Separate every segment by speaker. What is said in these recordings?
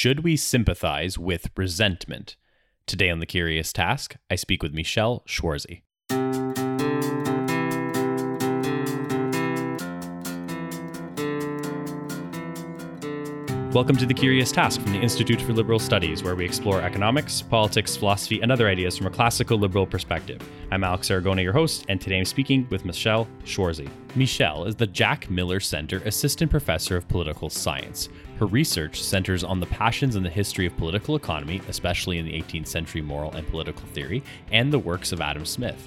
Speaker 1: Should we sympathize with resentment? Today on The Curious Task, I speak with Michelle Schwarze. Welcome to The Curious Task from the Institute for Liberal Studies, where we explore economics, politics, philosophy, and other ideas from a classical liberal perspective. I'm Alex Aragona, your host, and today I'm speaking with Michelle Schwarze. Michelle is the Jack Miller Center Assistant Professor of Political Science. Her research centers on the passions and the history of political economy, especially in the 18th century moral and political theory, and the works of Adam Smith.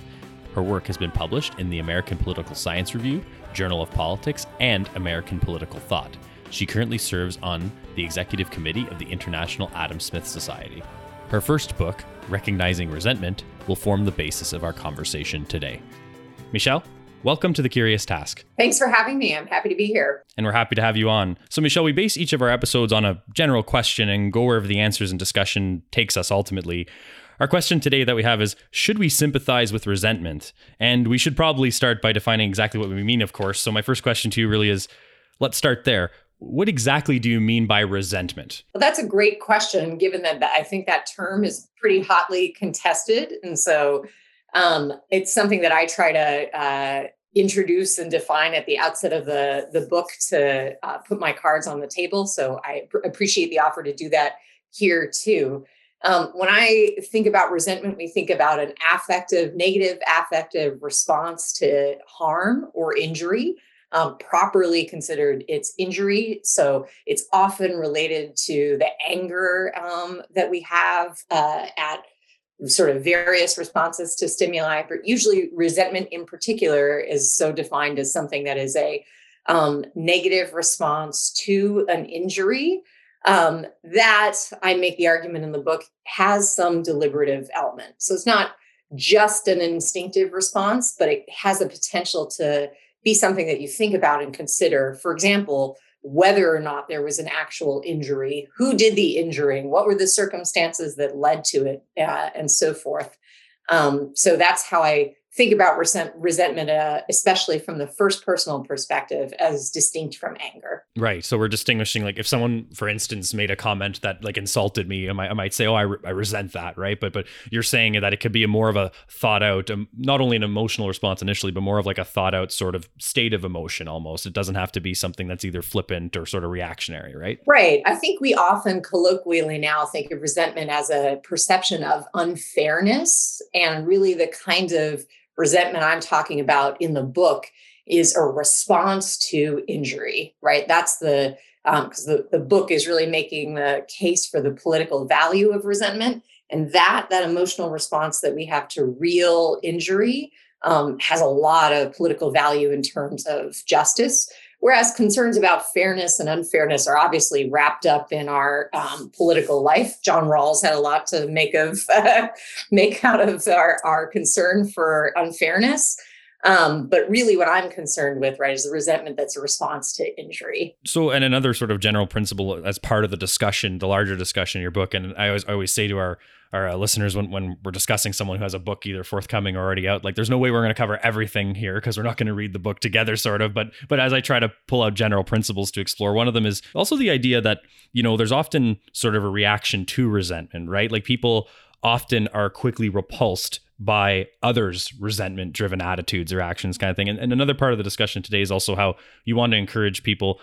Speaker 1: Her work has been published in the American Political Science Review, Journal of Politics, and American Political Thought. She currently serves on the executive committee of the International Adam Smith Society. Her first book, Recognizing Resentment, will form the basis of our conversation today. Michelle, welcome to the Curious Task.
Speaker 2: Thanks for having me. I'm happy to be here.
Speaker 1: And we're happy to have you on. So, Michelle, we base each of our episodes on a general question and go wherever the answers and discussion takes us ultimately. Our question today that we have is Should we sympathize with resentment? And we should probably start by defining exactly what we mean, of course. So, my first question to you really is let's start there what exactly do you mean by resentment?
Speaker 2: Well, that's a great question, given that I think that term is pretty hotly contested. And so um, it's something that I try to uh, introduce and define at the outset of the, the book to uh, put my cards on the table. So I pr- appreciate the offer to do that here too. Um, when I think about resentment, we think about an affective, negative affective response to harm or injury um, properly considered its injury. So it's often related to the anger um, that we have uh, at sort of various responses to stimuli, but usually resentment in particular is so defined as something that is a um, negative response to an injury. Um, that I make the argument in the book has some deliberative element. So it's not just an instinctive response, but it has a potential to be something that you think about and consider. For example, whether or not there was an actual injury, who did the injuring, what were the circumstances that led to it, uh, and so forth. Um, so that's how I think about resent, resentment, uh, especially from the first personal perspective, as distinct from anger.
Speaker 1: Right. So we're distinguishing, like, if someone, for instance, made a comment that like insulted me, I might, I might say, "Oh, I, re- I resent that," right? But but you're saying that it could be a more of a thought out, um, not only an emotional response initially, but more of like a thought out sort of state of emotion. Almost, it doesn't have to be something that's either flippant or sort of reactionary, right?
Speaker 2: Right. I think we often colloquially now think of resentment as a perception of unfairness, and really the kind of resentment I'm talking about in the book is a response to injury, right? That's the because um, the, the book is really making the case for the political value of resentment. And that that emotional response that we have to real injury um, has a lot of political value in terms of justice. Whereas concerns about fairness and unfairness are obviously wrapped up in our um, political life. John Rawls had a lot to make of uh, make out of our, our concern for unfairness. Um, but really, what I'm concerned with, right, is the resentment that's a response to injury.
Speaker 1: So, and another sort of general principle as part of the discussion, the larger discussion in your book, and I always, I always say to our our uh, listeners when, when we're discussing someone who has a book either forthcoming or already out like there's no way we're going to cover everything here because we're not going to read the book together sort of but but as i try to pull out general principles to explore one of them is also the idea that you know there's often sort of a reaction to resentment right like people often are quickly repulsed by others' resentment driven attitudes or actions, kind of thing. And, and, another part of the discussion today is also how you want to encourage people.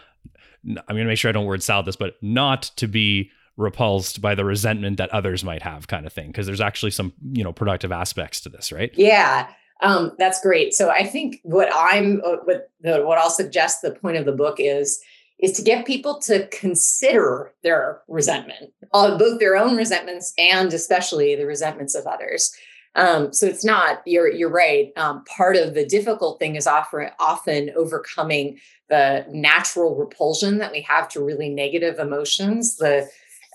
Speaker 1: I'm going to make sure I don't word salad this, but not to be repulsed by the resentment that others might have, kind of thing. Because there's actually some, you know, productive aspects to this, right?
Speaker 2: Yeah. Um, that's great. So I think what I'm, uh, what the, what I'll suggest the point of the book is, is to get people to consider their resentment, uh, both their own resentments and especially the resentments of others. Um, so it's not you're you're right. Um, part of the difficult thing is often often overcoming the natural repulsion that we have to really negative emotions. The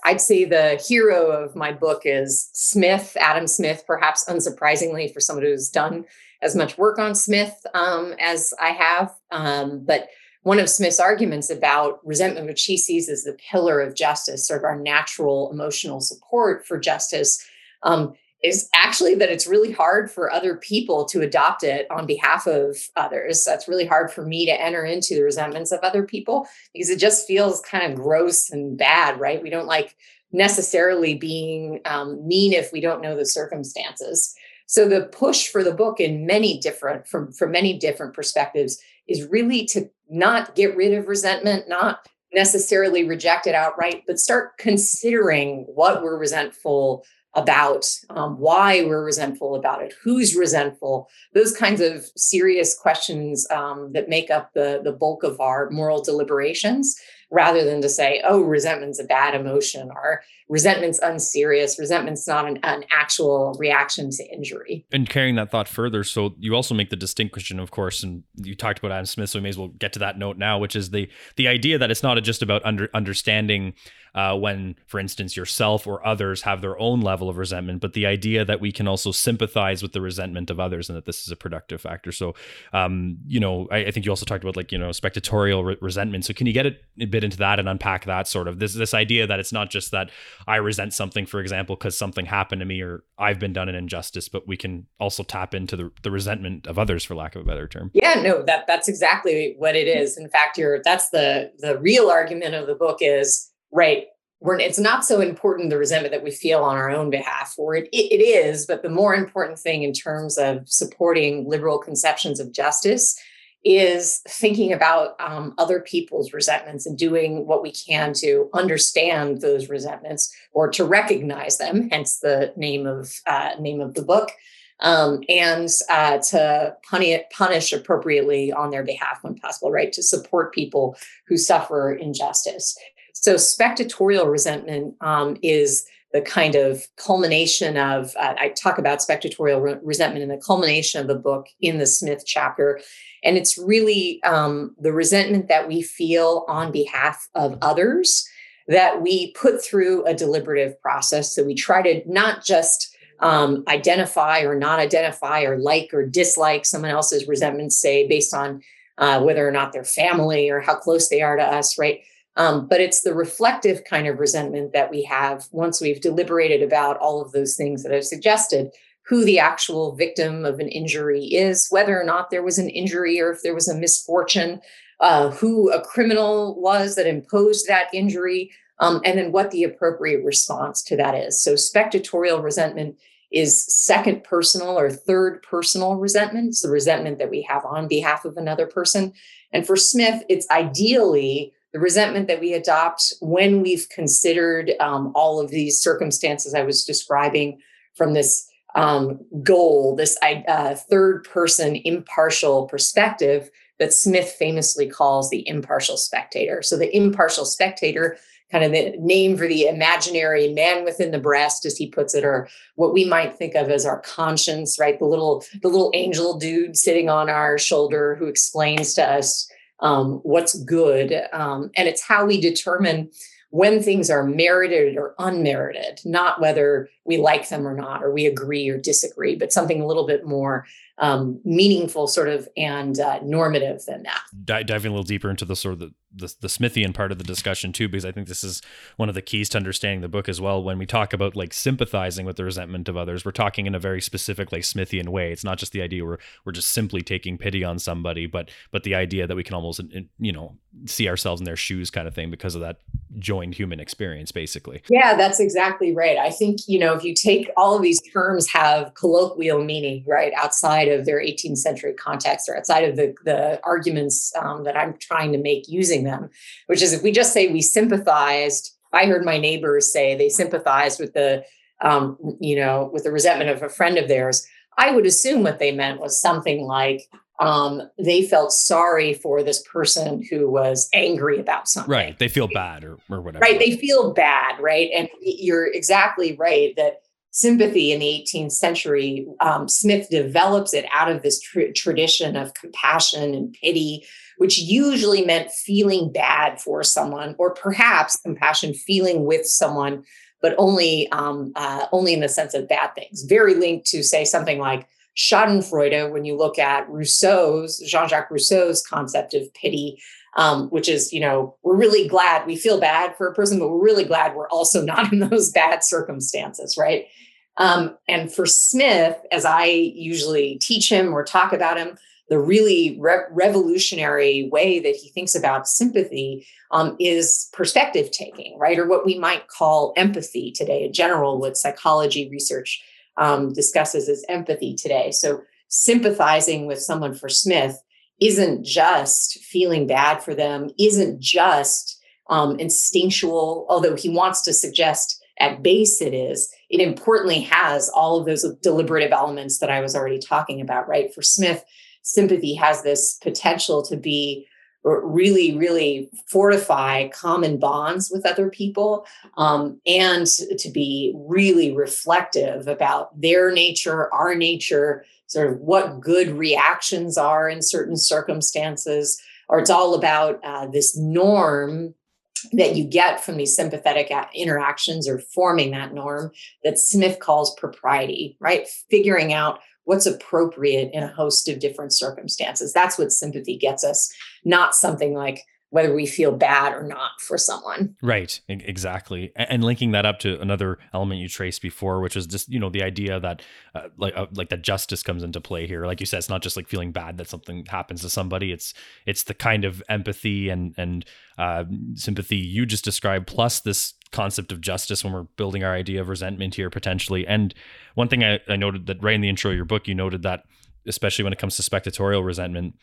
Speaker 2: I'd say the hero of my book is Smith, Adam Smith, perhaps unsurprisingly for someone who's done as much work on Smith um, as I have. Um, but one of Smith's arguments about resentment, which he sees as the pillar of justice, sort of our natural emotional support for justice, um, is actually that it's really hard for other people to adopt it on behalf of others. That's really hard for me to enter into the resentments of other people because it just feels kind of gross and bad, right? We don't like necessarily being um, mean if we don't know the circumstances. So the push for the book in many different from from many different perspectives is really to not get rid of resentment, not necessarily reject it outright, but start considering what we're resentful about, um, why we're resentful about it, who's resentful, those kinds of serious questions um, that make up the, the bulk of our moral deliberations rather than to say, oh, resentment's a bad emotion or resentment's unserious, resentment's not an, an, actual reaction to injury.
Speaker 1: And carrying that thought further, so you also make the distinction, of course, and you talked about Adam Smith, so we may as well get to that note now, which is the the idea that it's not just about under, understanding uh, when, for instance, yourself or others have their own level of resentment, but the idea that we can also sympathize with the resentment of others and that this is a productive factor. So, um, you know, I, I, think you also talked about like you know spectatorial re- resentment. So, can you get a, a bit into that and unpack that sort of this this idea that it's not just that I resent something, for example, because something happened to me or I've been done an injustice, but we can also tap into the, the resentment of others, for lack of a better term.
Speaker 2: Yeah, no, that that's exactly what it is. In fact, you're that's the the real argument of the book is right we're, it's not so important the resentment that we feel on our own behalf, or it, it is, but the more important thing in terms of supporting liberal conceptions of justice is thinking about um, other people's resentments and doing what we can to understand those resentments or to recognize them. Hence the name of uh, name of the book, um, and uh, to punish, punish appropriately on their behalf when possible. Right to support people who suffer injustice. So spectatorial resentment um, is the kind of culmination of, uh, I talk about spectatorial re- resentment in the culmination of the book in the Smith chapter. And it's really um, the resentment that we feel on behalf of others that we put through a deliberative process. So we try to not just um, identify or not identify or like or dislike someone else's resentment, say, based on uh, whether or not they're family or how close they are to us, right? Um, but it's the reflective kind of resentment that we have once we've deliberated about all of those things that I've suggested who the actual victim of an injury is, whether or not there was an injury or if there was a misfortune, uh, who a criminal was that imposed that injury, um, and then what the appropriate response to that is. So, spectatorial resentment is second personal or third personal resentment. It's the resentment that we have on behalf of another person. And for Smith, it's ideally the resentment that we adopt when we've considered um, all of these circumstances I was describing from this um, goal, this uh, third person impartial perspective that Smith famously calls the impartial spectator. So, the impartial spectator, kind of the name for the imaginary man within the breast, as he puts it, or what we might think of as our conscience, right? The little, the little angel dude sitting on our shoulder who explains to us um, what's good. Um, and it's how we determine when things are merited or unmerited, not whether we like them or not, or we agree or disagree, but something a little bit more um, meaningful, sort of, and uh, normative than that.
Speaker 1: D- diving a little deeper into the sort of the, the, the Smithian part of the discussion too, because I think this is one of the keys to understanding the book as well. When we talk about like sympathizing with the resentment of others, we're talking in a very specific, like Smithian way. It's not just the idea where we're just simply taking pity on somebody, but but the idea that we can almost you know see ourselves in their shoes, kind of thing, because of that joined human experience, basically.
Speaker 2: Yeah, that's exactly right. I think you know if you take all of these terms have colloquial meaning, right, outside outside of their 18th century context or outside of the, the arguments um, that I'm trying to make using them, which is if we just say we sympathized, I heard my neighbors say they sympathized with the, um, you know, with the resentment of a friend of theirs. I would assume what they meant was something like um, they felt sorry for this person who was angry about something.
Speaker 1: Right. They feel bad or, or whatever.
Speaker 2: Right. They feel bad. Right. And you're exactly right that sympathy in the 18th century, um, Smith develops it out of this tr- tradition of compassion and pity, which usually meant feeling bad for someone, or perhaps compassion, feeling with someone, but only um, uh, only in the sense of bad things. Very linked to say something like Schadenfreude when you look at Rousseau's Jean-Jacques Rousseau's concept of pity. Um, which is, you know, we're really glad we feel bad for a person, but we're really glad we're also not in those bad circumstances, right? Um, and for Smith, as I usually teach him or talk about him, the really re- revolutionary way that he thinks about sympathy um, is perspective taking, right? Or what we might call empathy today. In general, what psychology research um, discusses as empathy today. So, sympathizing with someone for Smith isn't just feeling bad for them, isn't just um, instinctual, although he wants to suggest at base it is. It importantly has all of those deliberative elements that I was already talking about, right? For Smith, sympathy has this potential to be really really fortify common bonds with other people um, and to be really reflective about their nature our nature sort of what good reactions are in certain circumstances or it's all about uh, this norm that you get from these sympathetic interactions or forming that norm that smith calls propriety right figuring out what's appropriate in a host of different circumstances. That's what sympathy gets us, not something like whether we feel bad or not for someone.
Speaker 1: Right, exactly. And linking that up to another element you traced before, which is just you know the idea that uh, like uh, like that justice comes into play here. Like you said, it's not just like feeling bad that something happens to somebody. It's it's the kind of empathy and and uh, sympathy you just described, plus this concept of justice when we're building our idea of resentment here potentially. And one thing I, I noted that right in the intro of your book, you noted that especially when it comes to spectatorial resentment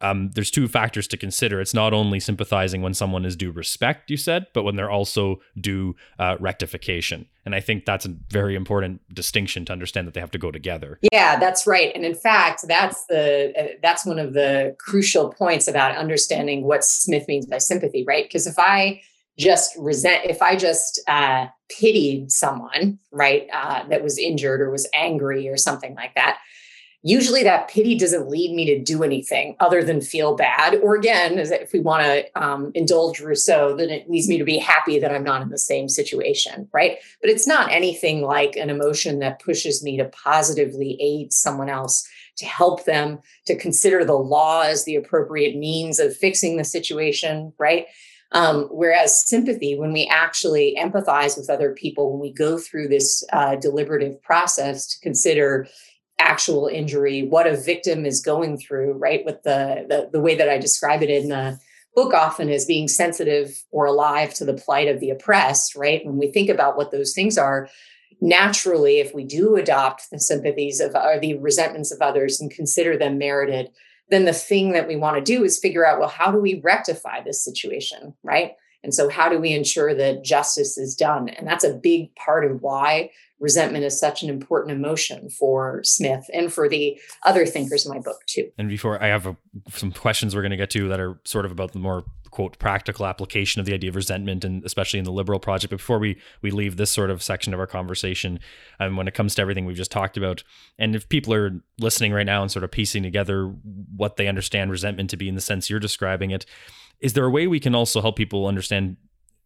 Speaker 1: um, there's two factors to consider. It's not only sympathizing when someone is due respect, you said, but when they're also due uh, rectification. And I think that's a very important distinction to understand that they have to go together.
Speaker 2: Yeah, that's right. And in fact, that's the uh, that's one of the crucial points about understanding what Smith means by sympathy, right? Because if I just resent, if I just uh, pitied someone, right, uh, that was injured or was angry or something like that, usually that pity doesn't lead me to do anything other than feel bad. Or again, if we want to um, indulge Rousseau, then it leads me to be happy that I'm not in the same situation, right? But it's not anything like an emotion that pushes me to positively aid someone else, to help them, to consider the law as the appropriate means of fixing the situation, right? Um, whereas sympathy, when we actually empathize with other people, when we go through this uh, deliberative process to consider actual injury, what a victim is going through, right? With the, the, the way that I describe it in the book often is being sensitive or alive to the plight of the oppressed, right? When we think about what those things are, naturally, if we do adopt the sympathies of or the resentments of others and consider them merited, then the thing that we want to do is figure out, well, how do we rectify this situation, right? And so, how do we ensure that justice is done? And that's a big part of why resentment is such an important emotion for Smith and for the other thinkers in my book, too.
Speaker 1: And before I have a, some questions we're going to get to that are sort of about the more quote practical application of the idea of resentment and especially in the liberal project but before we we leave this sort of section of our conversation and um, when it comes to everything we've just talked about and if people are listening right now and sort of piecing together what they understand resentment to be in the sense you're describing it is there a way we can also help people understand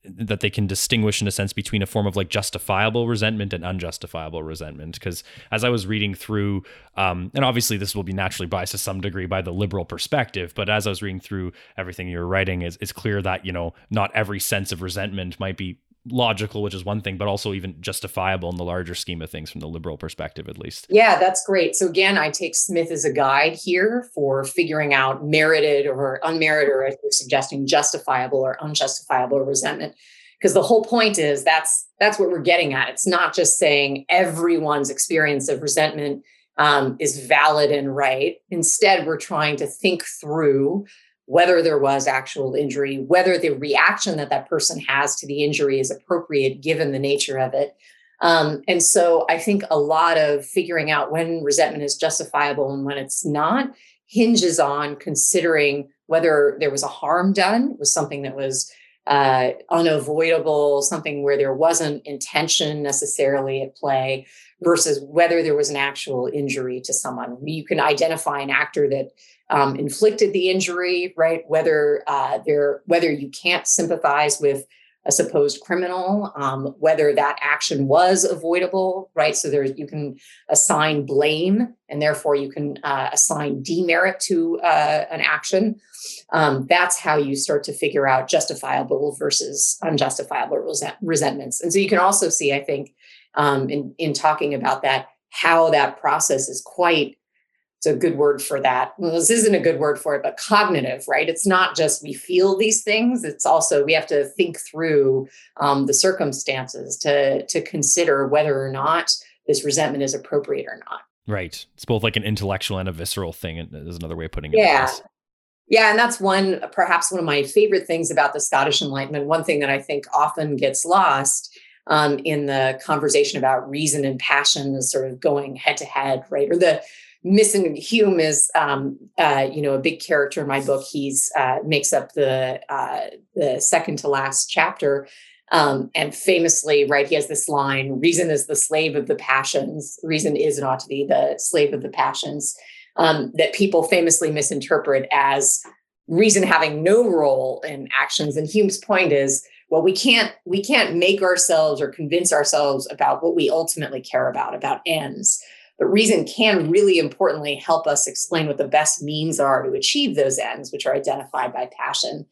Speaker 1: that they can distinguish in a sense between a form of like justifiable resentment and unjustifiable resentment? Because as i was reading through um, and obviously this will be naturally biased to some degree by the liberal perspective but as i was reading through everything you're writing it's, it's clear that you know not every sense of resentment might be logical, which is one thing, but also even justifiable in the larger scheme of things from the liberal perspective, at least.
Speaker 2: Yeah, that's great. So again, I take Smith as a guide here for figuring out merited or unmerited, or if you're suggesting justifiable or unjustifiable resentment. Because the whole point is that's that's what we're getting at. It's not just saying everyone's experience of resentment um, is valid and right. Instead, we're trying to think through whether there was actual injury, whether the reaction that that person has to the injury is appropriate given the nature of it. Um, and so I think a lot of figuring out when resentment is justifiable and when it's not hinges on considering whether there was a harm done, was something that was uh, unavoidable, something where there wasn't intention necessarily at play, versus whether there was an actual injury to someone. You can identify an actor that um, inflicted the injury, right? Whether uh, there, whether you can't sympathize with a supposed criminal, um, whether that action was avoidable, right? So there, you can assign blame, and therefore you can uh, assign demerit to uh, an action. Um, that's how you start to figure out justifiable versus unjustifiable resent- resentments. And so you can also see, I think, um, in, in talking about that, how that process is quite it's a good word for that. Well, this isn't a good word for it, but cognitive, right? It's not just we feel these things. It's also we have to think through um, the circumstances to to consider whether or not this resentment is appropriate or not.
Speaker 1: Right. It's both like an intellectual and a visceral thing. Is another way of putting it.
Speaker 2: Yeah. Yeah, and that's one, perhaps one of my favorite things about the Scottish Enlightenment. One thing that I think often gets lost um, in the conversation about reason and passion is sort of going head to head, right? Or the missing Hume is, um, uh, you know, a big character in my book. He's uh, makes up the uh, the second to last chapter, um, and famously, right, he has this line: "Reason is the slave of the passions. Reason is and ought to be the slave of the passions." Um, that people famously misinterpret as reason having no role in actions. And Hume's point is, well, we can't we can't make ourselves or convince ourselves about what we ultimately care about, about ends. But reason can really importantly help us explain what the best means are to achieve those ends, which are identified by passion.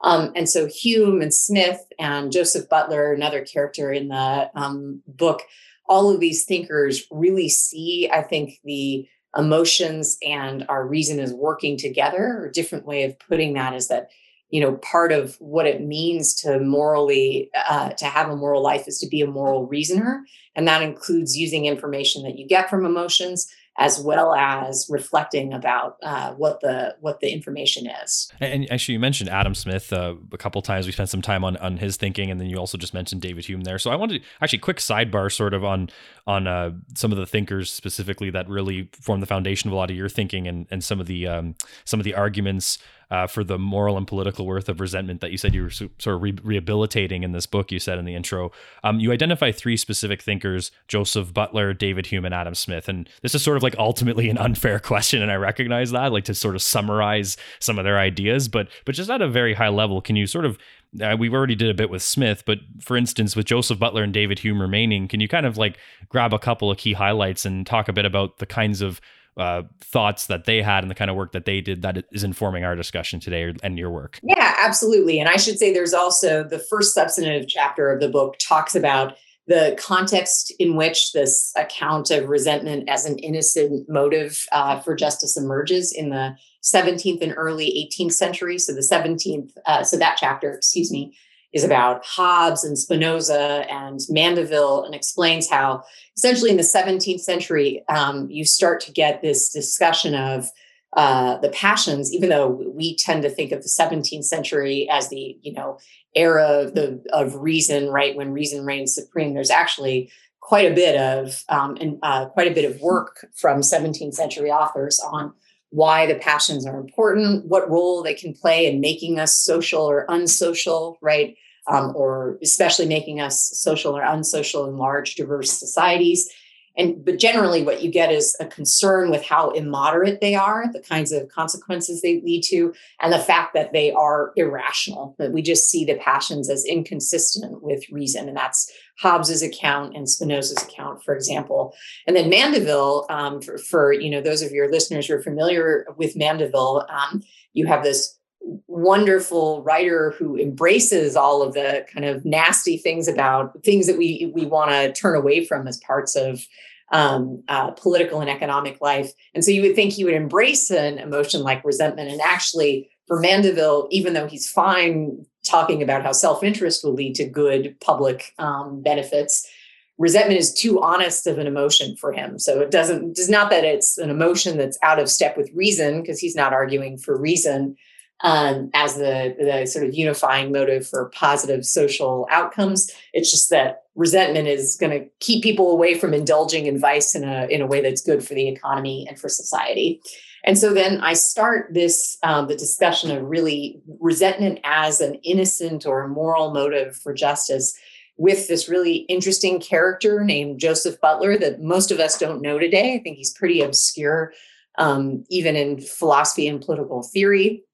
Speaker 2: Um, and so Hume and Smith and Joseph Butler, another character in the um, book, all of these thinkers really see, I think, the emotions and our reason is working together. A different way of putting that is that you know part of what it means to morally uh, to have a moral life is to be a moral reasoner and that includes using information that you get from emotions as well as reflecting about uh, what the what the information is.
Speaker 1: And actually, you mentioned Adam Smith uh, a couple times. We spent some time on on his thinking, and then you also just mentioned David Hume there. So I wanted to, actually quick sidebar, sort of on on uh, some of the thinkers specifically that really form the foundation of a lot of your thinking, and and some of the um, some of the arguments uh, for the moral and political worth of resentment that you said you were sort of re- rehabilitating in this book you said in the intro. Um, you identify three specific thinkers Joseph Butler, David Hume, and Adam Smith. And this is sort of like ultimately an unfair question. And I recognize that, like to sort of summarize some of their ideas. But, but just at a very high level, can you sort of uh, we've already did a bit with Smith, but for instance, with Joseph Butler and David Hume remaining, can you kind of like grab a couple of key highlights and talk a bit about the kinds of uh, thoughts that they had and the kind of work that they did that is informing our discussion today and your work.
Speaker 2: Yeah, absolutely. And I should say there's also the first substantive chapter of the book talks about the context in which this account of resentment as an innocent motive uh, for justice emerges in the 17th and early 18th century. So the 17th, uh, so that chapter, excuse me, is about Hobbes and Spinoza and Mandeville and explains how essentially in the 17th century, um, you start to get this discussion of uh, the passions, even though we tend to think of the 17th century as the, you know, era of, the, of reason, right? When reason reigns supreme, there's actually quite a bit of um, and uh, quite a bit of work from 17th century authors on why the passions are important, what role they can play in making us social or unsocial, right? Um, or especially making us social or unsocial in large, diverse societies. And but generally, what you get is a concern with how immoderate they are, the kinds of consequences they lead to, and the fact that they are irrational. That we just see the passions as inconsistent with reason, and that's Hobbes's account and Spinoza's account, for example. And then Mandeville, um, for, for, you know those of your listeners who are familiar with Mandeville, um, you have this wonderful writer who embraces all of the kind of nasty things about things that we we want to turn away from as parts of um, uh, political and economic life. And so you would think he would embrace an emotion like resentment. And actually, for Mandeville, even though he's fine talking about how self-interest will lead to good public um, benefits, resentment is too honest of an emotion for him. So it doesn't. It's not that it's an emotion that's out of step with reason, because he's not arguing for reason um, as the, the sort of unifying motive for positive social outcomes. It's just that resentment is going to keep people away from indulging in vice in a, in a way that's good for the economy and for society. And so then I start this um, the discussion of really resentment as an innocent or moral motive for justice with this really interesting character named Joseph Butler that most of us don't know today. I think he's pretty obscure, um, even in philosophy and political theory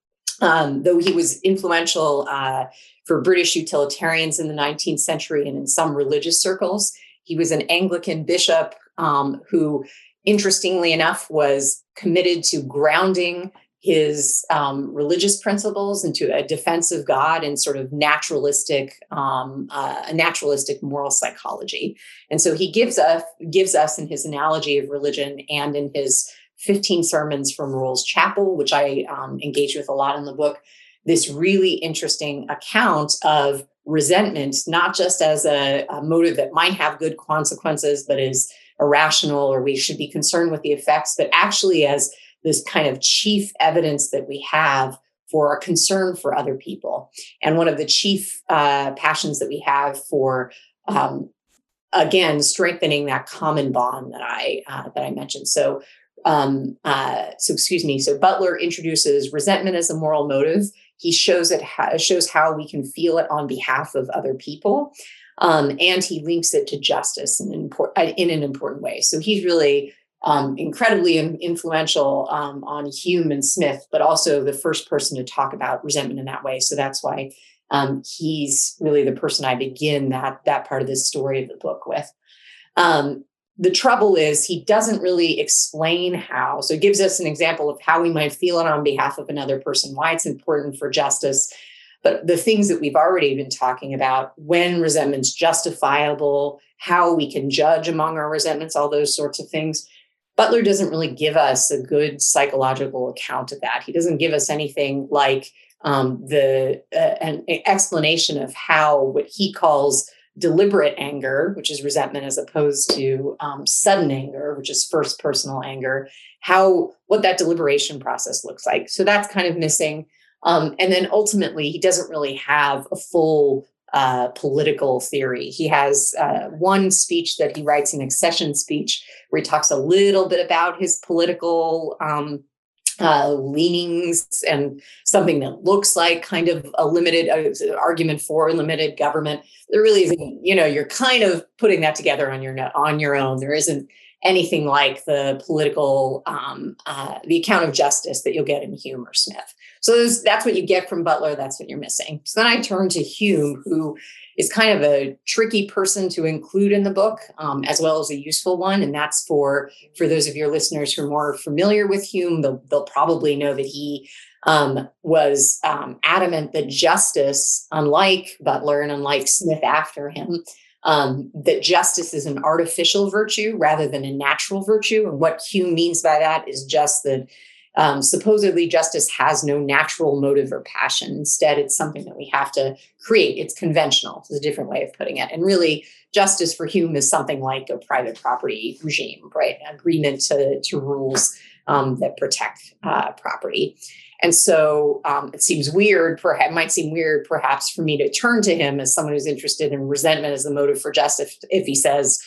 Speaker 2: um, though he was influential uh, for British utilitarians in the 19th century and in some religious circles. He was an Anglican bishop um, who, interestingly enough, was committed to grounding his um, religious principles into a defense of God and sort of naturalistic, um, uh, a naturalistic moral psychology. And so he gives us gives us in his analogy of religion and in his 15 sermons from Rolls Chapel, which I um, engage with a lot in the book, this really interesting account of resentment, not just as a, a motive that might have good consequences, but is irrational or we should be concerned with the effects, but actually as this kind of chief evidence that we have for our concern for other people. And one of the chief uh, passions that we have for, um, again, strengthening that common bond that I uh, that I mentioned. So, um, uh, so excuse me. So Butler introduces resentment as a moral motive. He shows it ha- shows how we can feel it on behalf of other people. Um, and he links it to justice in an, impor- in an important way. So he's really um, incredibly influential um, on Hume and Smith, but also the first person to talk about resentment in that way. So that's why um, he's really the person I begin that that part of this story of the book with. Um, the trouble is he doesn't really explain how. So it gives us an example of how we might feel it on behalf of another person, why it's important for justice. But the things that we've already been talking about, when resentment's justifiable, how we can judge among our resentments, all those sorts of things Butler doesn't really give us a good psychological account of that. He doesn't give us anything like um, the uh, an explanation of how what he calls deliberate anger, which is resentment, as opposed to um, sudden anger, which is first personal anger, how what that deliberation process looks like. So that's kind of missing. Um, and then ultimately, he doesn't really have a full uh, political theory. He has uh, one speech that he writes, an accession speech, where he talks a little bit about his political um, uh, leanings and something that looks like kind of a limited uh, argument for limited government. There really isn't, you know, you're kind of putting that together on your on your own. There isn't anything like the political, um, uh, the account of justice that you'll get in Hume or Smith. So that's what you get from Butler. That's what you're missing. So then I turn to Hume, who is kind of a tricky person to include in the book, um, as well as a useful one. And that's for for those of your listeners who are more familiar with Hume. They'll, they'll probably know that he um, was um, adamant that justice, unlike Butler and unlike Smith after him, um, that justice is an artificial virtue rather than a natural virtue. And what Hume means by that is just that um, supposedly justice has no natural motive or passion. Instead, it's something that we have to create. It's conventional. It's a different way of putting it. And really, justice for Hume is something like a private property regime, right? An agreement to, to rules um, that protect uh, property. And so um, it seems weird, perhaps, might seem weird perhaps for me to turn to him as someone who's interested in resentment as the motive for justice if he says,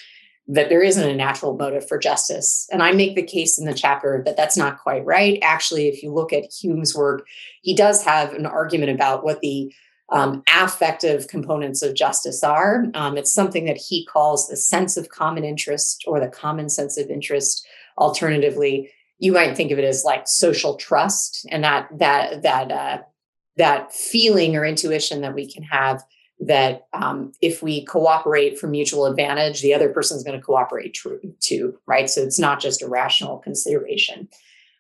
Speaker 2: that there isn't a natural motive for justice. And I make the case in the chapter that that's not quite right. Actually, if you look at Hume's work, he does have an argument about what the um, affective components of justice are. Um, it's something that he calls the sense of common interest or the common sense of interest. Alternatively, you might think of it as like social trust and that that that uh, that feeling or intuition that we can have that um, if we cooperate for mutual advantage, the other person is going to cooperate too, right? So it's not just a rational consideration.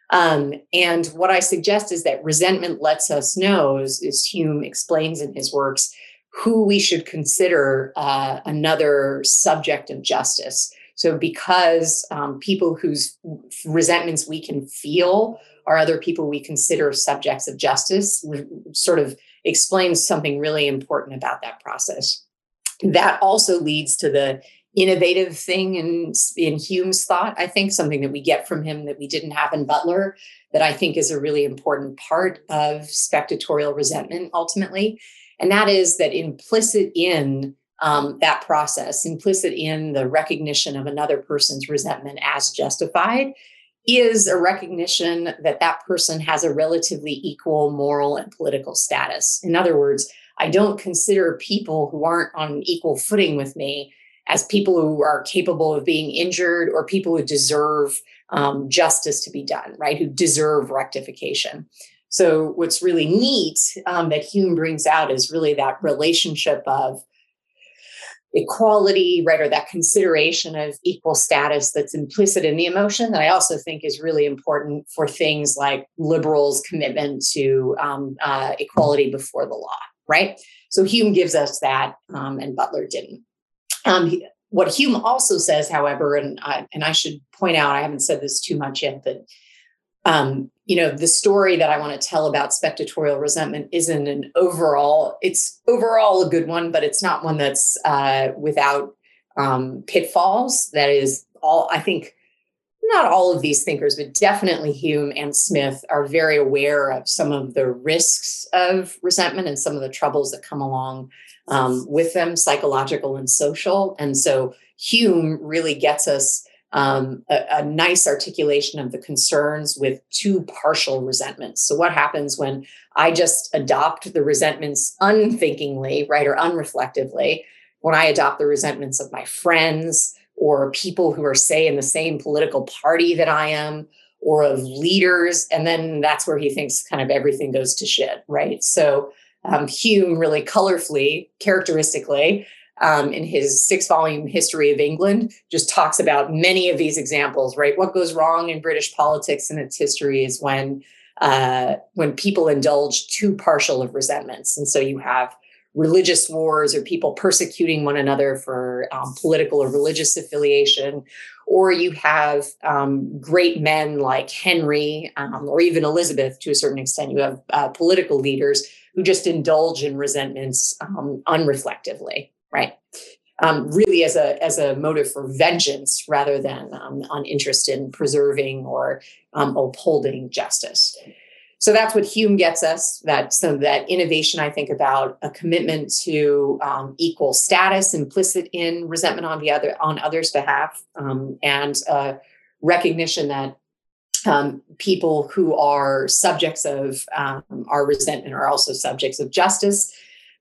Speaker 2: Um, and what I suggest is that resentment lets us know, as, as Hume explains in his works, who we should consider uh, another subject of justice. So, because um, people whose resentments we can feel are other people we consider subjects of justice, sort of explains something really important about that process. That also leads to the innovative thing in, in Hume's thought, I think, something that we get from him that we didn't have in Butler, that I think is a really important part of spectatorial resentment ultimately. And that is that implicit in um, that process, implicit in the recognition of another person's resentment as justified, is a recognition that that person has a relatively equal moral and political status. In other words, I don't consider people who aren't on equal footing with me as people who are capable of being injured or people who deserve um, justice to be done, right? Who deserve rectification. So, what's really neat um, that Hume brings out is really that relationship of equality, right, or that consideration of equal status that's implicit in the emotion that I also think is really important for things like liberals' commitment to um, uh, equality before the law, right? So Hume gives us that, um, and Butler didn't. Um, he, what Hume also says, however, and I, and I should point out, I haven't said this too much yet, that um, you know the story that i want to tell about spectatorial resentment isn't an overall it's overall a good one but it's not one that's uh, without um, pitfalls. That is all i think not all of these thinkers but definitely hume and smith are very aware of some of the risks of resentment and some of the troubles that come along um, with them psychological and social. And so hume really gets us um, a, a, nice articulation of the concerns with too partial resentments. So, what happens when I just adopt the resentments unthinkingly, right, or unreflectively? When I adopt the resentments of my friends or people who are, say, in the same political party that I am, or of leaders, and then that's where he thinks kind of everything goes to shit, right? So, um, Hume really colorfully, characteristically, um, in his six volume history of England, just talks about many of these examples, right? What goes wrong in British politics and its history is when uh, when people indulge too partial of resentments. And so you have religious wars or people persecuting one another for um, political or religious affiliation, or you have um, great men like Henry um, or even Elizabeth to a certain extent. You have uh, political leaders who just indulge in resentments um, unreflectively right? Um, really as a as a motive for vengeance rather than um, on interest in preserving or um, upholding justice. So that's what Hume gets us. That of that innovation I think about a commitment to um, equal status implicit in resentment on the other on others' behalf, um, and uh, recognition that um, people who are subjects of um, our resentment are also subjects of justice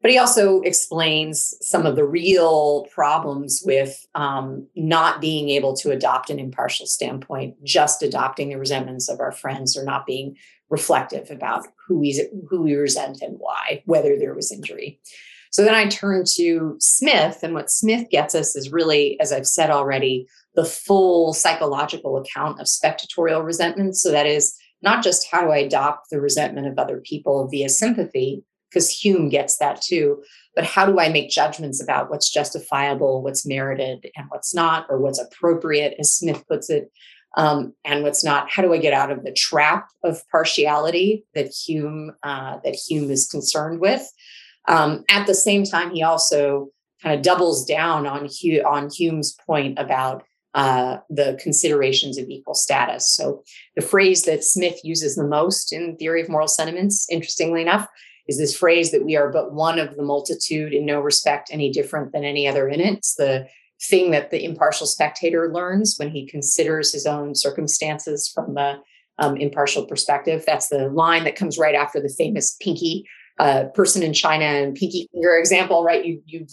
Speaker 2: but he also explains some of the real problems with um, not being able to adopt an impartial standpoint, just adopting the resentments of our friends or not being reflective about who we, who we resent and why, whether there was injury. So then I turn to Smith, and what Smith gets us is really, as I've said already, the full psychological account of spectatorial resentment. So that is not just how I adopt the resentment of other people via sympathy, because Hume gets that too. But how do I make judgments about what's justifiable, what's merited, and what's not, or what's appropriate, as Smith puts it, um, and what's not? How do I get out of the trap of partiality that Hume uh, that Hume is concerned with? Um, at the same time, he also kind of doubles down on Hume, on Hume's point about uh, the considerations of equal status. So, the phrase that Smith uses the most in Theory of Moral Sentiments, interestingly enough, is this phrase that we are but one of the multitude in no respect any different than any other in it. It's the thing that the impartial spectator learns when he considers his own circumstances from the um, impartial perspective. That's the line that comes right after the famous pinky uh, person in China and pinky finger example, right? You you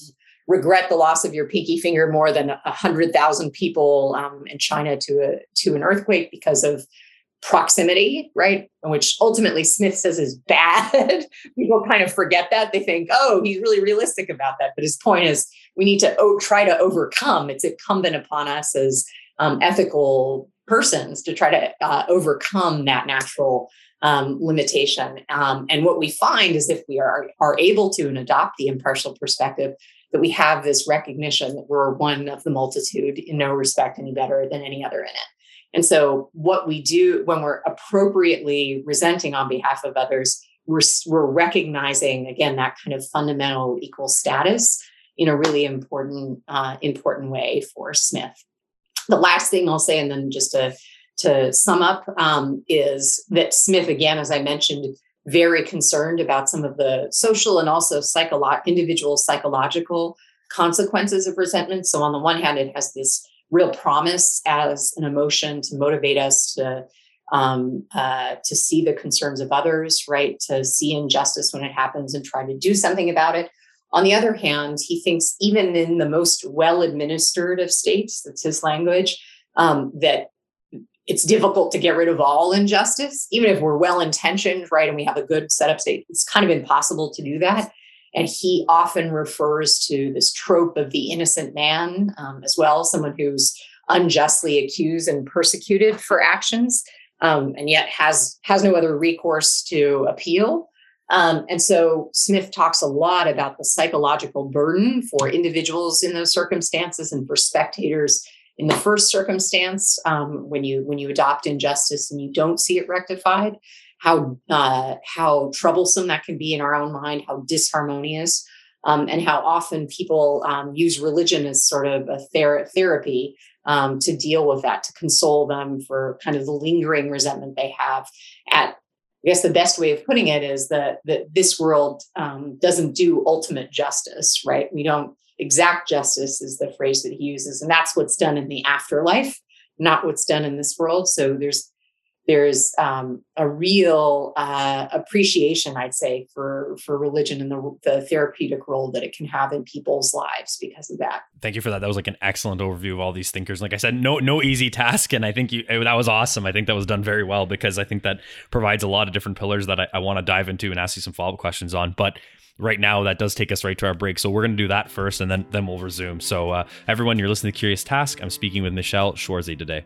Speaker 2: regret the loss of your pinky finger more than a hundred thousand people um, in China to a to an earthquake because of proximity, right? Which ultimately Smith says is bad. People kind of forget that. They think, oh, he's really realistic about that. But his point is we need to o- try to overcome. It's incumbent upon us as um, ethical persons to try to uh, overcome that natural um, limitation. Um, and what we find is if we are, are able to and adopt the impartial perspective, that we have this recognition that we're one of the multitude in no respect any better than any other in it. And so, what we do when we're appropriately resenting on behalf of others, we're, we're recognizing again that kind of fundamental equal status in a really important uh, important way for Smith. The last thing I'll say, and then just to to sum up, um, is that Smith, again, as I mentioned, very concerned about some of the social and also psycholo- individual psychological consequences of resentment. So on the one hand, it has this real promise as an emotion to motivate us to um, uh, to see the concerns of others, right? To see injustice when it happens and try to do something about it. On the other hand, he thinks even in the most well administered of states, that's his language, um, that it's difficult to get rid of all injustice, even if we're well intentioned, right? And we have a good setup state, it's kind of impossible to do that. And he often refers to this trope of the innocent man um, as well, someone who's unjustly accused and persecuted for actions, um, and yet has has no other recourse to appeal. Um, and so Smith talks a lot about the psychological burden for individuals in those circumstances and for spectators in the first circumstance um, when you when you adopt injustice and you don't see it rectified how uh, how troublesome that can be in our own mind how disharmonious um, and how often people um, use religion as sort of a ther- therapy um, to deal with that to console them for kind of the lingering resentment they have at I guess the best way of putting it is that, that this world um, doesn't do ultimate justice, right? We don't exact justice is the phrase that he uses, and that's what's done in the afterlife, not what's done in this world. So there's there's um, a real uh, appreciation, I'd say, for for religion and the, the therapeutic role that it can have in people's lives because of that.
Speaker 1: Thank you for that. That was like an excellent overview of all these thinkers. Like I said, no no easy task, and I think you that was awesome. I think that was done very well because I think that provides a lot of different pillars that I, I want to dive into and ask you some follow up questions on. But right now that does take us right to our break so we're going to do that first and then then we'll resume so uh, everyone you're listening to curious task i'm speaking with michelle schwarze today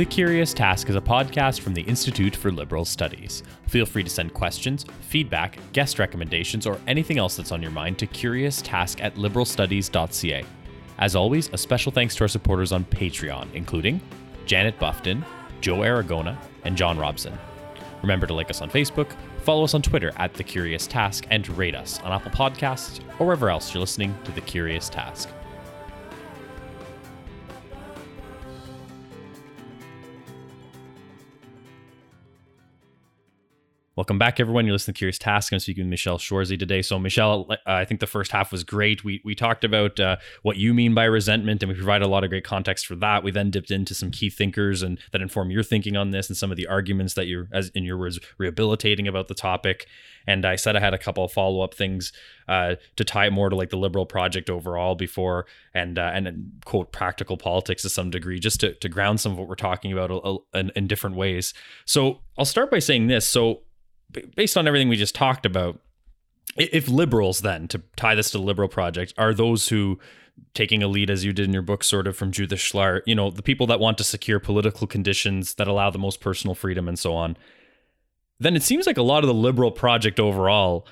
Speaker 1: The Curious Task is a podcast from the Institute for Liberal Studies. Feel free to send questions, feedback, guest recommendations, or anything else that's on your mind to curioustask at liberalstudies.ca. As always, a special thanks to our supporters on Patreon, including Janet Buffton, Joe Aragona, and John Robson. Remember to like us on Facebook, follow us on Twitter at The Curious Task, and rate us on Apple Podcasts or wherever else you're listening to The Curious Task. Welcome back, everyone. You're listening to Curious Task. I'm speaking with Michelle Schwarze today. So, Michelle, uh, I think the first half was great. We we talked about uh, what you mean by resentment, and we provided a lot of great context for that. We then dipped into some key thinkers and that inform your thinking on this, and some of the arguments that you're, as in your words, rehabilitating about the topic. And I said I had a couple of follow up things uh, to tie it more to like the liberal project overall before, and uh, and quote practical politics to some degree, just to to ground some of what we're talking about in, in different ways. So I'll start by saying this. So based on everything we just talked about, if liberals then to tie this to the liberal project are those who taking a lead as you did in your book sort of from Judith Shklar, you know, the people that want to secure political conditions that allow the most personal freedom and so on, then it seems like a lot of the liberal project overall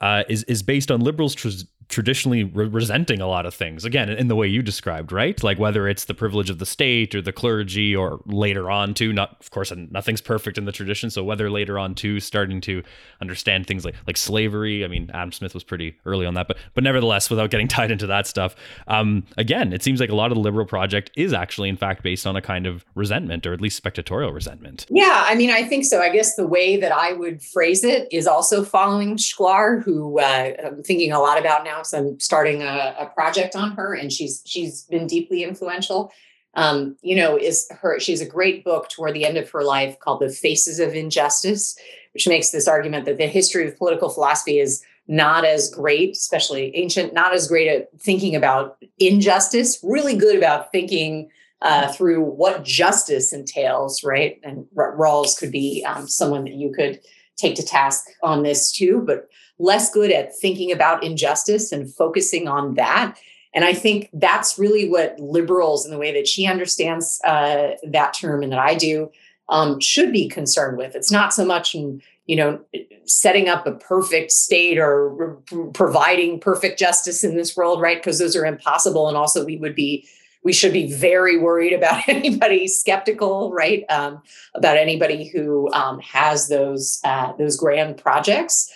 Speaker 1: uh, is is based on liberals tr- traditionally re- resenting a lot of things. Again in the way you described right? Like whether it's the privilege of the state or the clergy or later on too not of course nothing's perfect in the tradition. So whether later on too starting to understand things like like slavery i mean adam smith was pretty early on that but but nevertheless without getting tied into that stuff um, again it seems like a lot of the liberal project is actually in fact based on a kind of resentment or at least spectatorial resentment.
Speaker 2: Yeah i mean i think so. I guess the way that i would phrase it is also following shklar who uh, i'm thinking a lot about now I'm starting a, a project on her, and she's she's been deeply influential. Um, you know, is her she's a great book toward the end of her life called The Faces of Injustice, which makes this argument that the history of political philosophy is not as great, especially ancient, not as great at thinking about injustice, really good about thinking uh, through what justice entails, right? And Rawls could be um, someone that you could take to task on this too, but less good at thinking about injustice and focusing on that. And I think that's really what liberals, in the way that she understands uh, that term and that I do, um, should be concerned with. It's not so much in you know setting up a perfect state or providing perfect justice in this world, right? Because those are impossible, and also we would be we should be very worried about anybody skeptical, right? Um, about anybody who um, has those uh, those grand projects.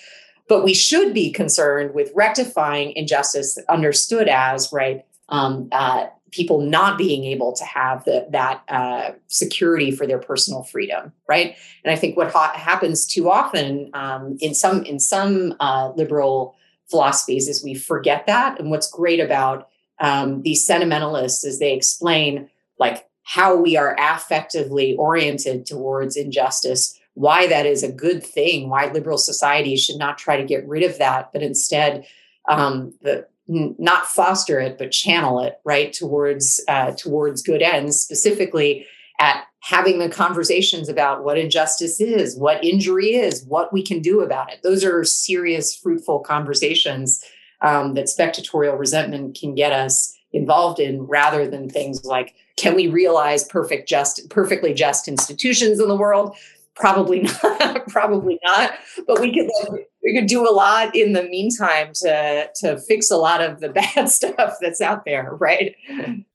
Speaker 2: But we should be concerned with rectifying injustice understood as, right, um, uh, people not being able to have the, that uh, security for their personal freedom, right? And I think what ha- happens too often um, in some in some uh, liberal philosophies is we forget that. And what's great about um, these sentimentalists as they explain like how we are affectively oriented towards injustice why that is a good thing, why liberal societies should not try to get rid of that, but instead um, the, n- not foster it, but channel it right towards uh, towards good ends. Specifically, at having the conversations about what injustice is, what injury is, what we can do about it. Those are serious, fruitful conversations um, that spectatorial resentment can get us involved in rather than things like can we realize perfect just perfectly just institutions in the world probably not probably not but we could we could do a lot in the meantime to to fix a lot of the bad stuff that's out there right?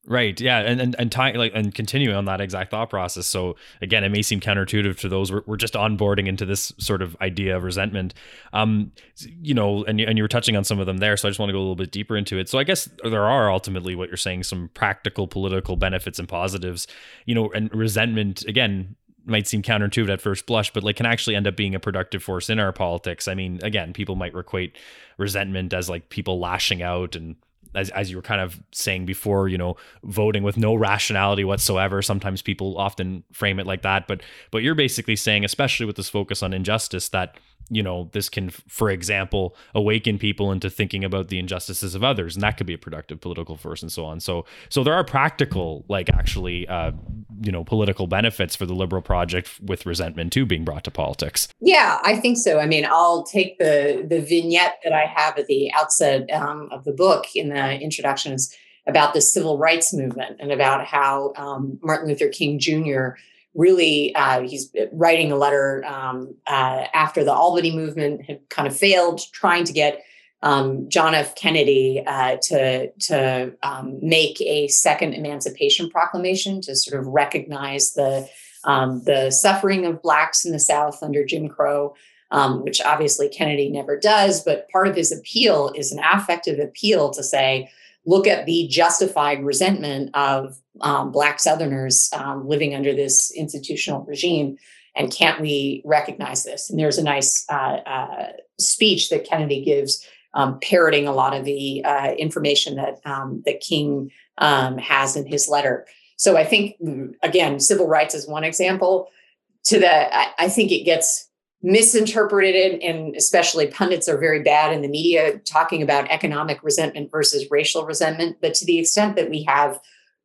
Speaker 1: Right yeah and and, and tying like and continuing on that exact thought process. So again it may seem counterintuitive to those we're, we're just onboarding into this sort of idea of resentment. Um you know and, and you were touching on some of them there so i just want to go a little bit deeper into it. So i guess there are ultimately what you're saying some practical political benefits and positives you know and resentment again might seem counterintuitive at first blush, but like can actually end up being a productive force in our politics. I mean, again, people might equate resentment as like people lashing out and as, as you were kind of saying before, you know, voting with no rationality whatsoever. Sometimes people often frame it like that, but but you're basically saying, especially with this focus on injustice, that you know this can, for example, awaken people into thinking about the injustices of others, and that could be a productive political force, and so on. So so there are practical, like actually, uh, you know, political benefits for the liberal project with resentment too being brought to politics.
Speaker 2: Yeah, I think so. I mean, I'll take the the vignette that I have at the outset um, of the book in the uh, introductions about the civil rights movement and about how um, Martin Luther King Jr. really uh, he's writing a letter um, uh, after the Albany movement had kind of failed, trying to get um, John F. Kennedy uh, to to um, make a second Emancipation Proclamation to sort of recognize the um, the suffering of blacks in the South under Jim Crow um, which obviously Kennedy never does. But part of his appeal is an affective appeal to say, look at the justified resentment of um, Black Southerners um, living under this institutional regime. And can't we recognize this? And there's a nice uh, uh, speech that Kennedy gives, um, parroting a lot of the uh, information that um, that King um, has in his letter. So I think again, civil rights is one example. To the, I, I think it gets misinterpreted it, and especially pundits are very bad in the media talking about economic resentment versus racial resentment. But to the extent that we have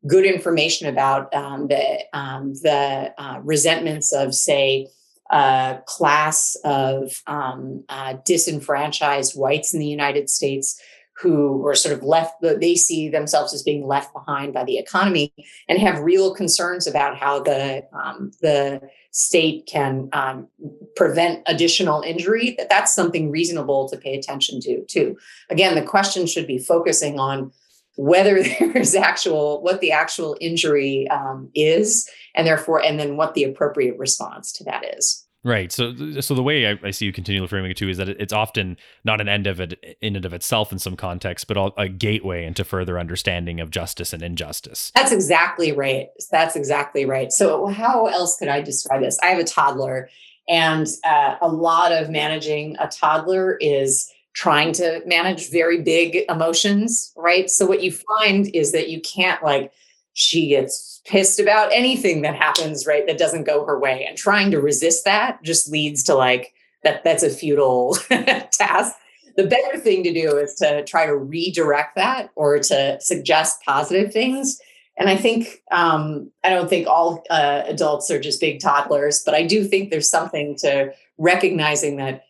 Speaker 2: good information about um, the um, the uh, resentments of say a class of um, uh, disenfranchised whites in the United States who were sort of left they see themselves as being left behind by the economy and have real concerns about how the um, the state can um, prevent additional injury, that that's something reasonable to pay attention to too. Again, the question should be focusing on whether there's actual what the actual injury um, is, and therefore, and then what the appropriate response to that is.
Speaker 1: Right. So, so the way I, I, see you continually framing it too is that it's often not an end of it in and of itself in some context, but a gateway into further understanding of justice and injustice.
Speaker 2: That's exactly right. That's exactly right. So, how else could I describe this? I have a toddler, and uh, a lot of managing a toddler is trying to manage very big emotions, right? So, what you find is that you can't like she gets pissed about anything that happens, right? That doesn't go her way. And trying to resist that just leads to like that that's a futile task. The better thing to do is to try to redirect that or to suggest positive things. And I think um, I don't think all uh, adults are just big toddlers, but I do think there's something to recognizing that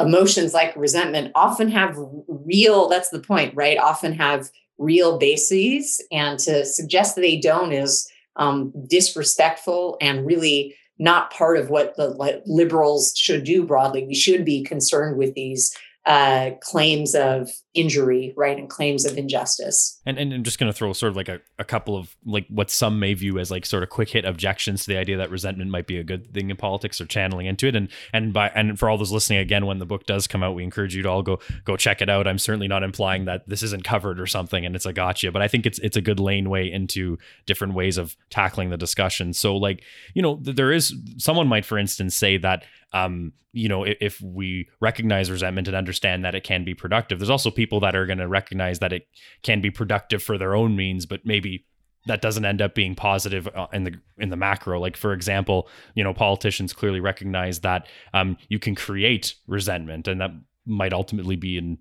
Speaker 2: emotions like resentment often have real. That's the point, right? Often have real bases, and to suggest that they don't is um, disrespectful and really not part of what the liberals should do broadly. We should be concerned with these uh, claims of injury, right, and claims of injustice.
Speaker 1: And and I'm just going to throw sort of like a, a couple of like what some may view as like sort of quick hit objections to the idea that resentment might be a good thing in politics or channeling into it. And and by and for all those listening again, when the book does come out, we encourage you to all go go check it out. I'm certainly not implying that this isn't covered or something and it's a gotcha, but I think it's it's a good laneway into different ways of tackling the discussion. So like you know there is someone might for instance say that um, you know, if, if, we recognize resentment and understand that it can be productive, there's also people that are going to recognize that it can be productive for their own means, but maybe that doesn't end up being positive uh, in the in the macro. Like for example, you know, politicians clearly recognize that um, you can create resentment, and that might ultimately be in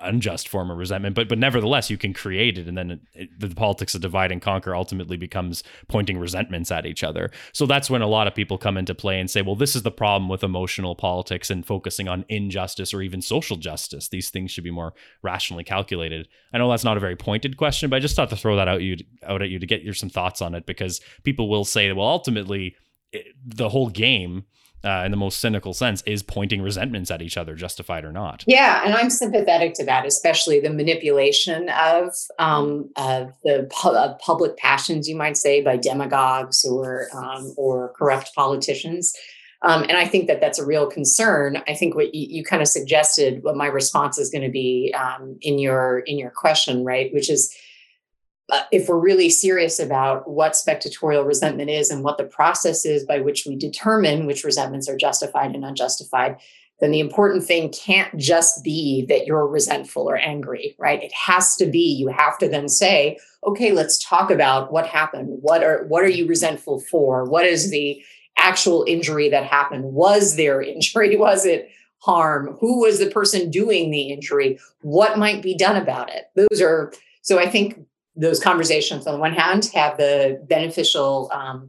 Speaker 1: unjust form of resentment but but nevertheless you can create it and then it, it, the politics of divide and conquer ultimately becomes pointing resentments at each other. So that's when a lot of people come into play and say well this is the problem with emotional politics and focusing on injustice or even social justice. These things should be more rationally calculated. I know that's not a very pointed question but i just thought to throw that out you out at you to get your some thoughts on it because people will say well ultimately it, the whole game uh, in the most cynical sense, is pointing resentments at each other, justified or not.
Speaker 2: Yeah, and I'm sympathetic to that, especially the manipulation of um, of the pu- of public passions, you might say, by demagogues or um, or corrupt politicians. Um, and I think that that's a real concern. I think what you, you kind of suggested, what my response is going to be um, in your in your question, right, which is uh, if we're really serious about what spectatorial resentment is and what the process is by which we determine which resentments are justified and unjustified, then the important thing can't just be that you're resentful or angry, right? It has to be, you have to then say, okay, let's talk about what happened. What are what are you resentful for? What is the actual injury that happened? Was there injury? Was it harm? Who was the person doing the injury? What might be done about it? Those are so I think those conversations on the one hand have the beneficial um,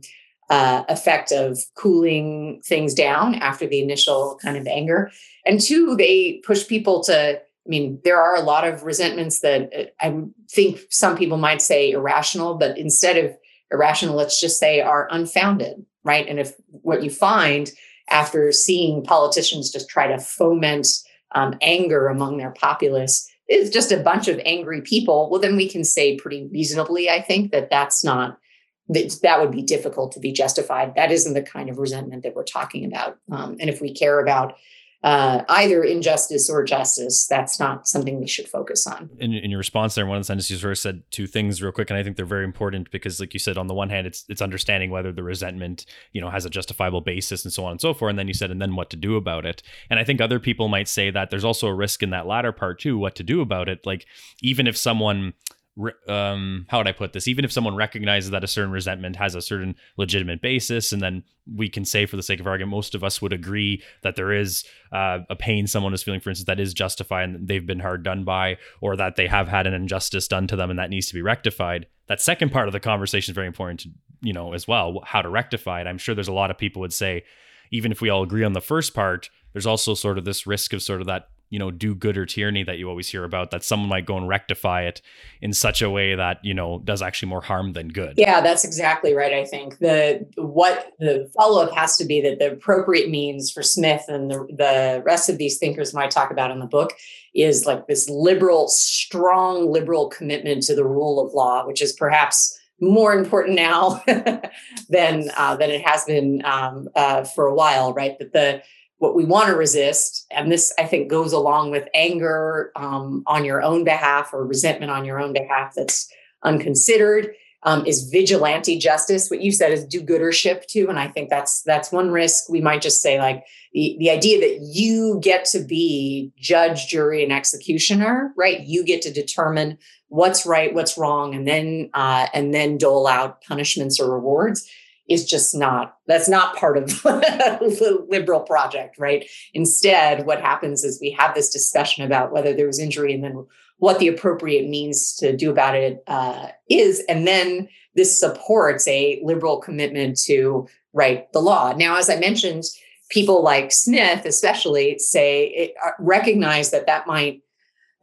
Speaker 2: uh, effect of cooling things down after the initial kind of anger. And two they push people to i mean there are a lot of resentments that uh, i think some people might say irrational but instead of irrational let's just say are unfounded right? And if what you find after seeing politicians just try to foment um, anger among their populace is just a bunch of angry people, well, then we can say pretty reasonably, I think, that that's not, that, that would be difficult to be justified. That isn't the kind of resentment that we're talking about. Um, and if we care about uh, either injustice or justice, that's not something we should focus on.
Speaker 1: In, in your response there, one of the sentences you sort of said two things real quick, and I think they're very important because, like you said, on the one hand, it's it's understanding whether the resentment, you know, has a justifiable basis and so on and so forth, and then you said, and then what to do about it. And I think other people might say that there's also a risk in that latter part too, what to do about it. Like even if someone um how would i put this? Even if someone recognizes that a certain resentment has a certain legitimate basis and then we can say for the sake of argument most of us would agree that there is uh, a pain someone is feeling for instance that is justified and they've been hard done by or that they have had an injustice done to them and that needs to be rectified. That second part of the conversation is very important to you know as well how to rectify it. I'm sure there's a lot of people would say even if we all agree on the first part there's also sort of this risk of sort of that you know do good or tyranny that you always hear about that someone might go and rectify it in such a way that you know does actually more harm than good.
Speaker 2: Yeah that's exactly right i think. The what the follow-up has to be that the appropriate means for smith and the, the rest of these thinkers might talk about in the book is like this liberal strong liberal commitment to the rule of law which is perhaps more important now than uh, than it has been um, uh, for a while right? That the what we want to resist and this i think goes along with anger um, on your own behalf or resentment on your own behalf that's unconsidered um, is vigilante justice. What you said is do-goodership too and i think that's that's one risk. We might just say like the, the idea that you get to be judge jury and executioner right? You get to determine what's right what's wrong and then uh, and then dole out punishments or rewards is just not that's not part of the liberal project right? Instead what happens is we have this discussion about whether there was injury and then what the appropriate means to do about it uh, is, and then this supports a liberal commitment to write the law. Now as i mentioned people like smith especially say it, uh, recognize that that might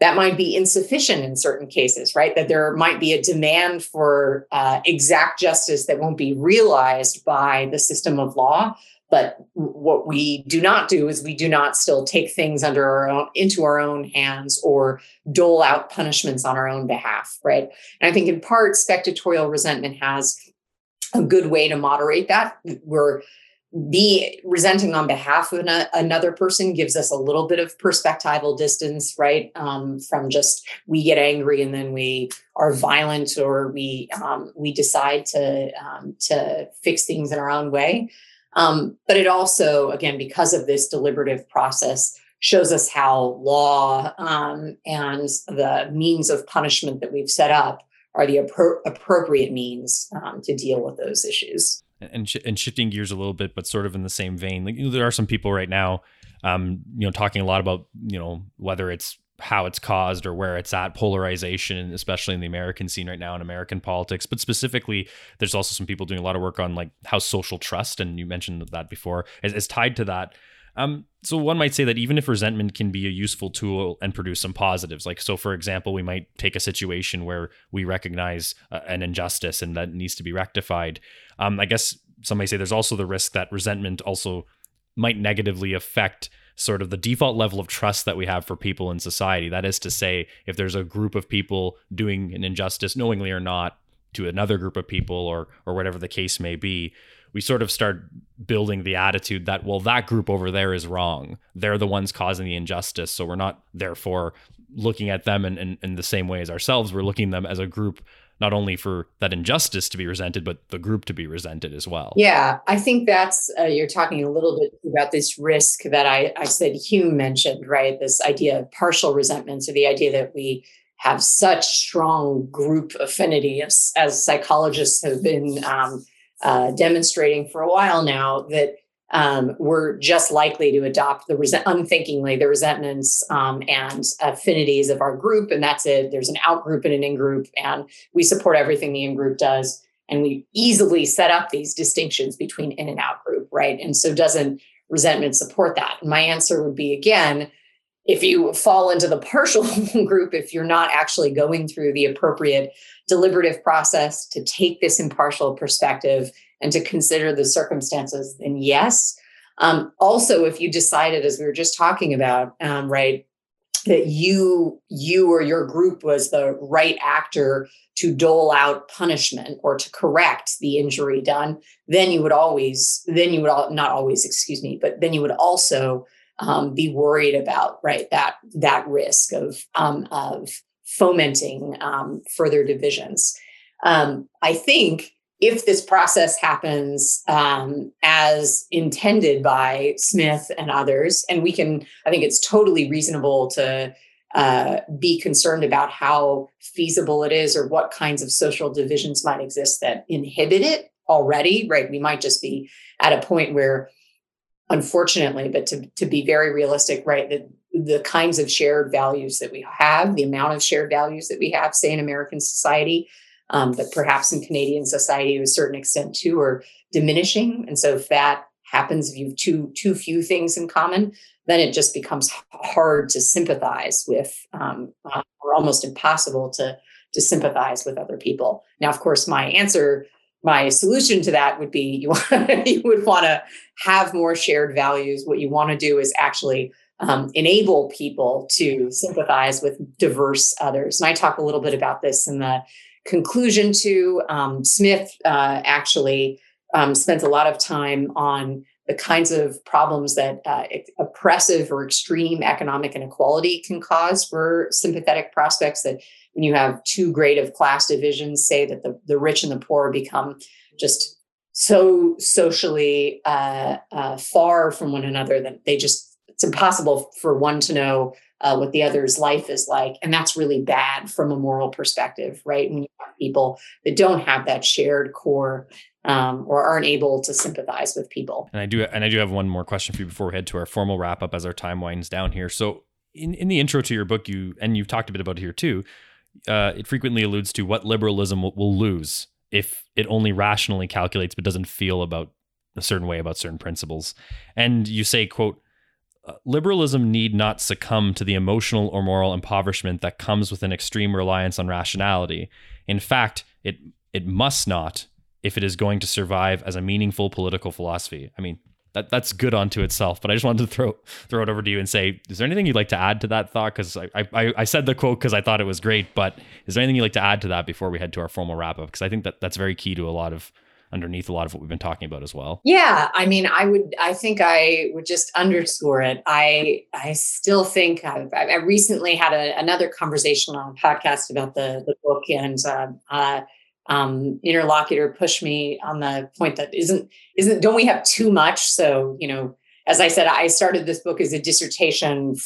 Speaker 2: that might be insufficient in certain cases, right? That there might be a demand for uh, exact justice that won't be realized by the system of law. But what we do not do is we do not still take things under our own into our own hands or dole out punishments on our own behalf, right? And I think in part, spectatorial resentment has a good way to moderate that. We're be resenting on behalf of an, another person gives us a little bit of perspectival distance right? Um, from just we get angry and then we are violent or we um, we decide to um, to fix things in our own way. Um, but it also again because of this deliberative process shows us how law um, and the means of punishment that we've set up are the appro- appropriate means um, to deal with those issues
Speaker 1: and sh- and shifting gears a little bit, but sort of in the same vein. Like you know, there are some people right now, um, you know, talking a lot about you know whether it's how it's caused or where it's at polarization especially in the american scene right now in american politics but specifically there's also some people doing a lot of work on like how social trust and you mentioned that before is, is tied to that um, so one might say that even if resentment can be a useful tool and produce some positives, like so, for example, we might take a situation where we recognize uh, an injustice and that needs to be rectified. Um, I guess some may say there's also the risk that resentment also might negatively affect sort of the default level of trust that we have for people in society. That is to say, if there's a group of people doing an injustice, knowingly or not, to another group of people or or whatever the case may be, we sort of start building the attitude that well that group over there is wrong. They're the ones causing the injustice, so we're not therefore looking at them in, in, in the same way as ourselves. We're looking at them as a group not only for that injustice to be resented, but the group to be resented as well.
Speaker 2: Yeah, I think that's, uh, you're talking a little bit about this risk that I, I said Hume mentioned, right? This idea of partial resentment. So the idea that we have such strong group affinity, as, as psychologists have been um, uh, demonstrating for a while now, that um, we're just likely to adopt the resent unthinkingly the resentments um, and affinities of our group, and that's it. There's an out group and an in group, and we support everything the in group does, and we easily set up these distinctions between in and out group, right? And so, doesn't resentment support that? my answer would be again. If you fall into the partial group, if you're not actually going through the appropriate deliberative process to take this impartial perspective and to consider the circumstances, then yes. Um, also, if you decided, as we were just talking about, um, right, that you you or your group was the right actor to dole out punishment or to correct the injury done, then you would always, then you would all, not always, excuse me, but then you would also um, be worried about right that that risk of um, of fomenting um, further divisions. Um, I think if this process happens um, as intended by Smith and others, and we can, I think it's totally reasonable to uh, be concerned about how feasible it is or what kinds of social divisions might exist that inhibit it already, right? We might just be at a point where, unfortunately, but to, to be very realistic, right, that the kinds of shared values that we have, the amount of shared values that we have, say in American society, um, but perhaps in Canadian society to a certain extent too, are diminishing. And so if that happens, if you have too too few things in common, then it just becomes hard to sympathize with, um, uh, or almost impossible to to sympathize with other people. Now, of course, my answer, my solution to that would be you want, you would want to have more shared values. What you want to do is actually um, enable people to sympathize with diverse others. And I talk a little bit about this in the conclusion to. Um, Smith uh, actually um, spent a lot of time on the kinds of problems that uh, oppressive or extreme economic inequality can cause for sympathetic prospects. That when you have too great of class divisions, say that the, the rich and the poor become just so socially uh, uh, far from one another that they just it's impossible for one to know uh, what the other's life is like. And that's really bad from a moral perspective, right? When you have people that don't have that shared core um, or aren't able to sympathize with people.
Speaker 1: And I do, and I do have one more question for you before we head to our formal wrap up as our time winds down here. So, in, in the intro to your book, you and you've talked a bit about it here too. Uh, it frequently alludes to what liberalism will, will lose if it only rationally calculates but doesn't feel about a certain way about certain principles. And you say, "quote Uh, liberalism need not succumb to the emotional or moral impoverishment that comes with an extreme reliance on rationality. In fact, it it must not if it is going to survive as a meaningful political philosophy. I mean, that that's good unto itself. But I just wanted to throw throw it over to you and say, is there anything you'd like to add to that thought? Because I, I I said the quote because I thought it was great, but is there anything you'd like to add to that before we head to our formal wrap up? Because I think that that's very key to a lot of underneath a lot of what we've been talking about as well.
Speaker 2: Yeah, I mean, I would, I think I would just underscore it. I, I still think I've, i recently had a, another conversation on a podcast about the the book, and uh, uh, um, interlocutor pushed me on the point that isn't isn't don't we have too much? So you know, as I said, I started this book as a dissertation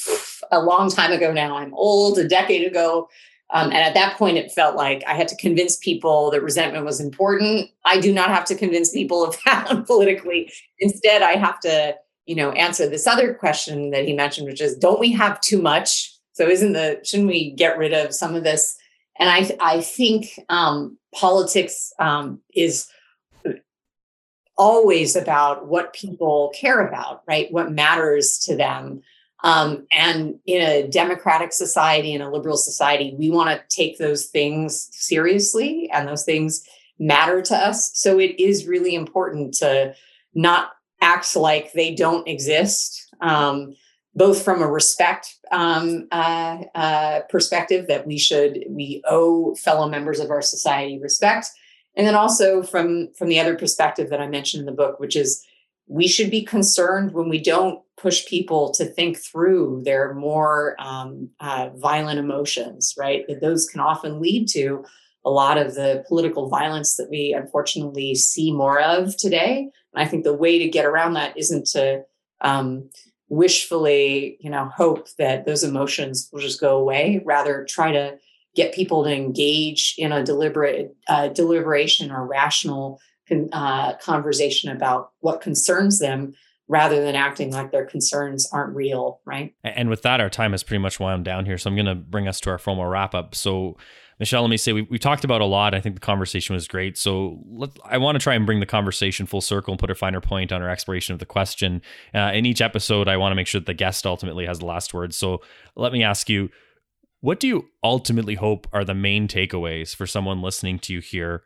Speaker 2: a long time ago. Now I'm old, a decade ago. Um, and at that point, it felt like I had to convince people that resentment was important. I do not have to convince people of that politically. Instead, I have to, you know, answer this other question that he mentioned, which is, don't we have too much? So isn't the shouldn't we get rid of some of this? And I I think um, politics um, is always about what people care about, right? What matters to them. Um, and in a democratic society, in a liberal society, we want to take those things seriously, and those things matter to us. So it is really important to not act like they don't exist, um, both from a respect um, uh, uh, perspective that we should we owe fellow members of our society respect, and then also from from the other perspective that I mentioned in the book, which is we should be concerned when we don't push people to think through their more um, uh, violent emotions, right? That those can often lead to a lot of the political violence that we unfortunately see more of today. And I think the way to get around that isn't to um, wishfully, you know, hope that those emotions will just go away. Rather, try to get people to engage in a deliberate uh, deliberation or rational uh, conversation about what concerns them rather than acting like their concerns aren't real, right?
Speaker 1: And with that, our time has pretty much wound down here. So I'm going to bring us to our formal wrap up. So, Michelle, let me say we, we talked about a lot. I think the conversation was great. So let, I want to try and bring the conversation full circle and put a finer point on our exploration of the question. Uh, in each episode, I want to make sure that the guest ultimately has the last word. So let me ask you, what do you ultimately hope are the main takeaways for someone listening to you here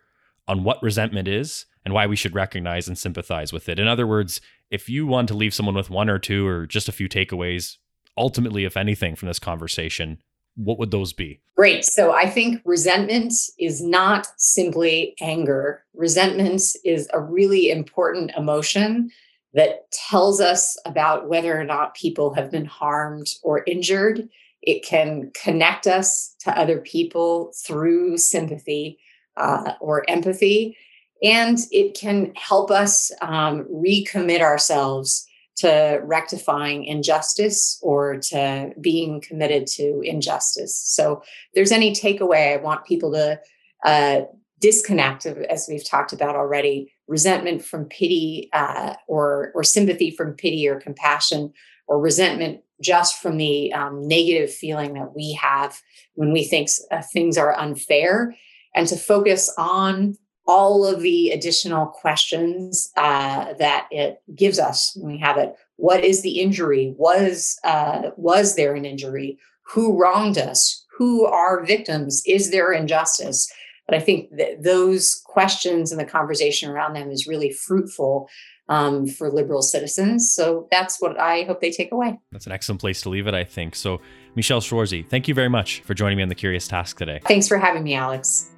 Speaker 1: on what resentment is and why we should recognize and sympathize with it. In other words, if you want to leave someone with one or two or just a few takeaways, ultimately, if anything, from this conversation, what would those be?
Speaker 2: Great. So I think resentment is not simply anger. Resentment is a really important emotion that tells us about whether or not people have been harmed or injured. It can connect us to other people through sympathy uh, or empathy and it can help us um, recommit ourselves to rectifying injustice or to being committed to injustice. So, there's any takeaway, I want people to uh, disconnect, as we've talked about already, resentment from pity uh, or or sympathy from pity or compassion, or resentment just from the um, negative feeling that we have when we think uh, things are unfair, and to focus on all of the additional questions uh, that it gives us when we have it. What is the injury? Was uh, was there an injury? Who wronged us? Who are victims? Is there injustice? But I think that those questions and the conversation around them is really fruitful um, for liberal citizens. So that's what I hope they take away.
Speaker 1: That's an excellent place to leave it, I think. So, Michelle Schwarze, thank you very much for joining me on the Curious Task today.
Speaker 2: Thanks for having me, Alex.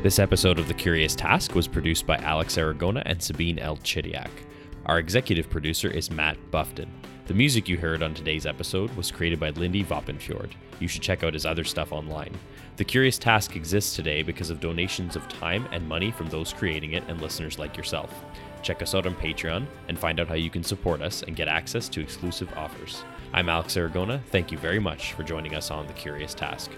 Speaker 1: This episode of The Curious Task was produced by Alex Aragona and Sabine L. Chidiak. Our executive producer is Matt Buffton. The music you heard on today's episode was created by Lindy Vopnfjord. You should check out his other stuff online. The Curious Task exists today because of donations of time and money from those creating it and listeners like yourself. Check us out on Patreon and find out how you can support us and get access to exclusive offers. I'm Alex Aragona. Thank you very much for joining us on The Curious Task.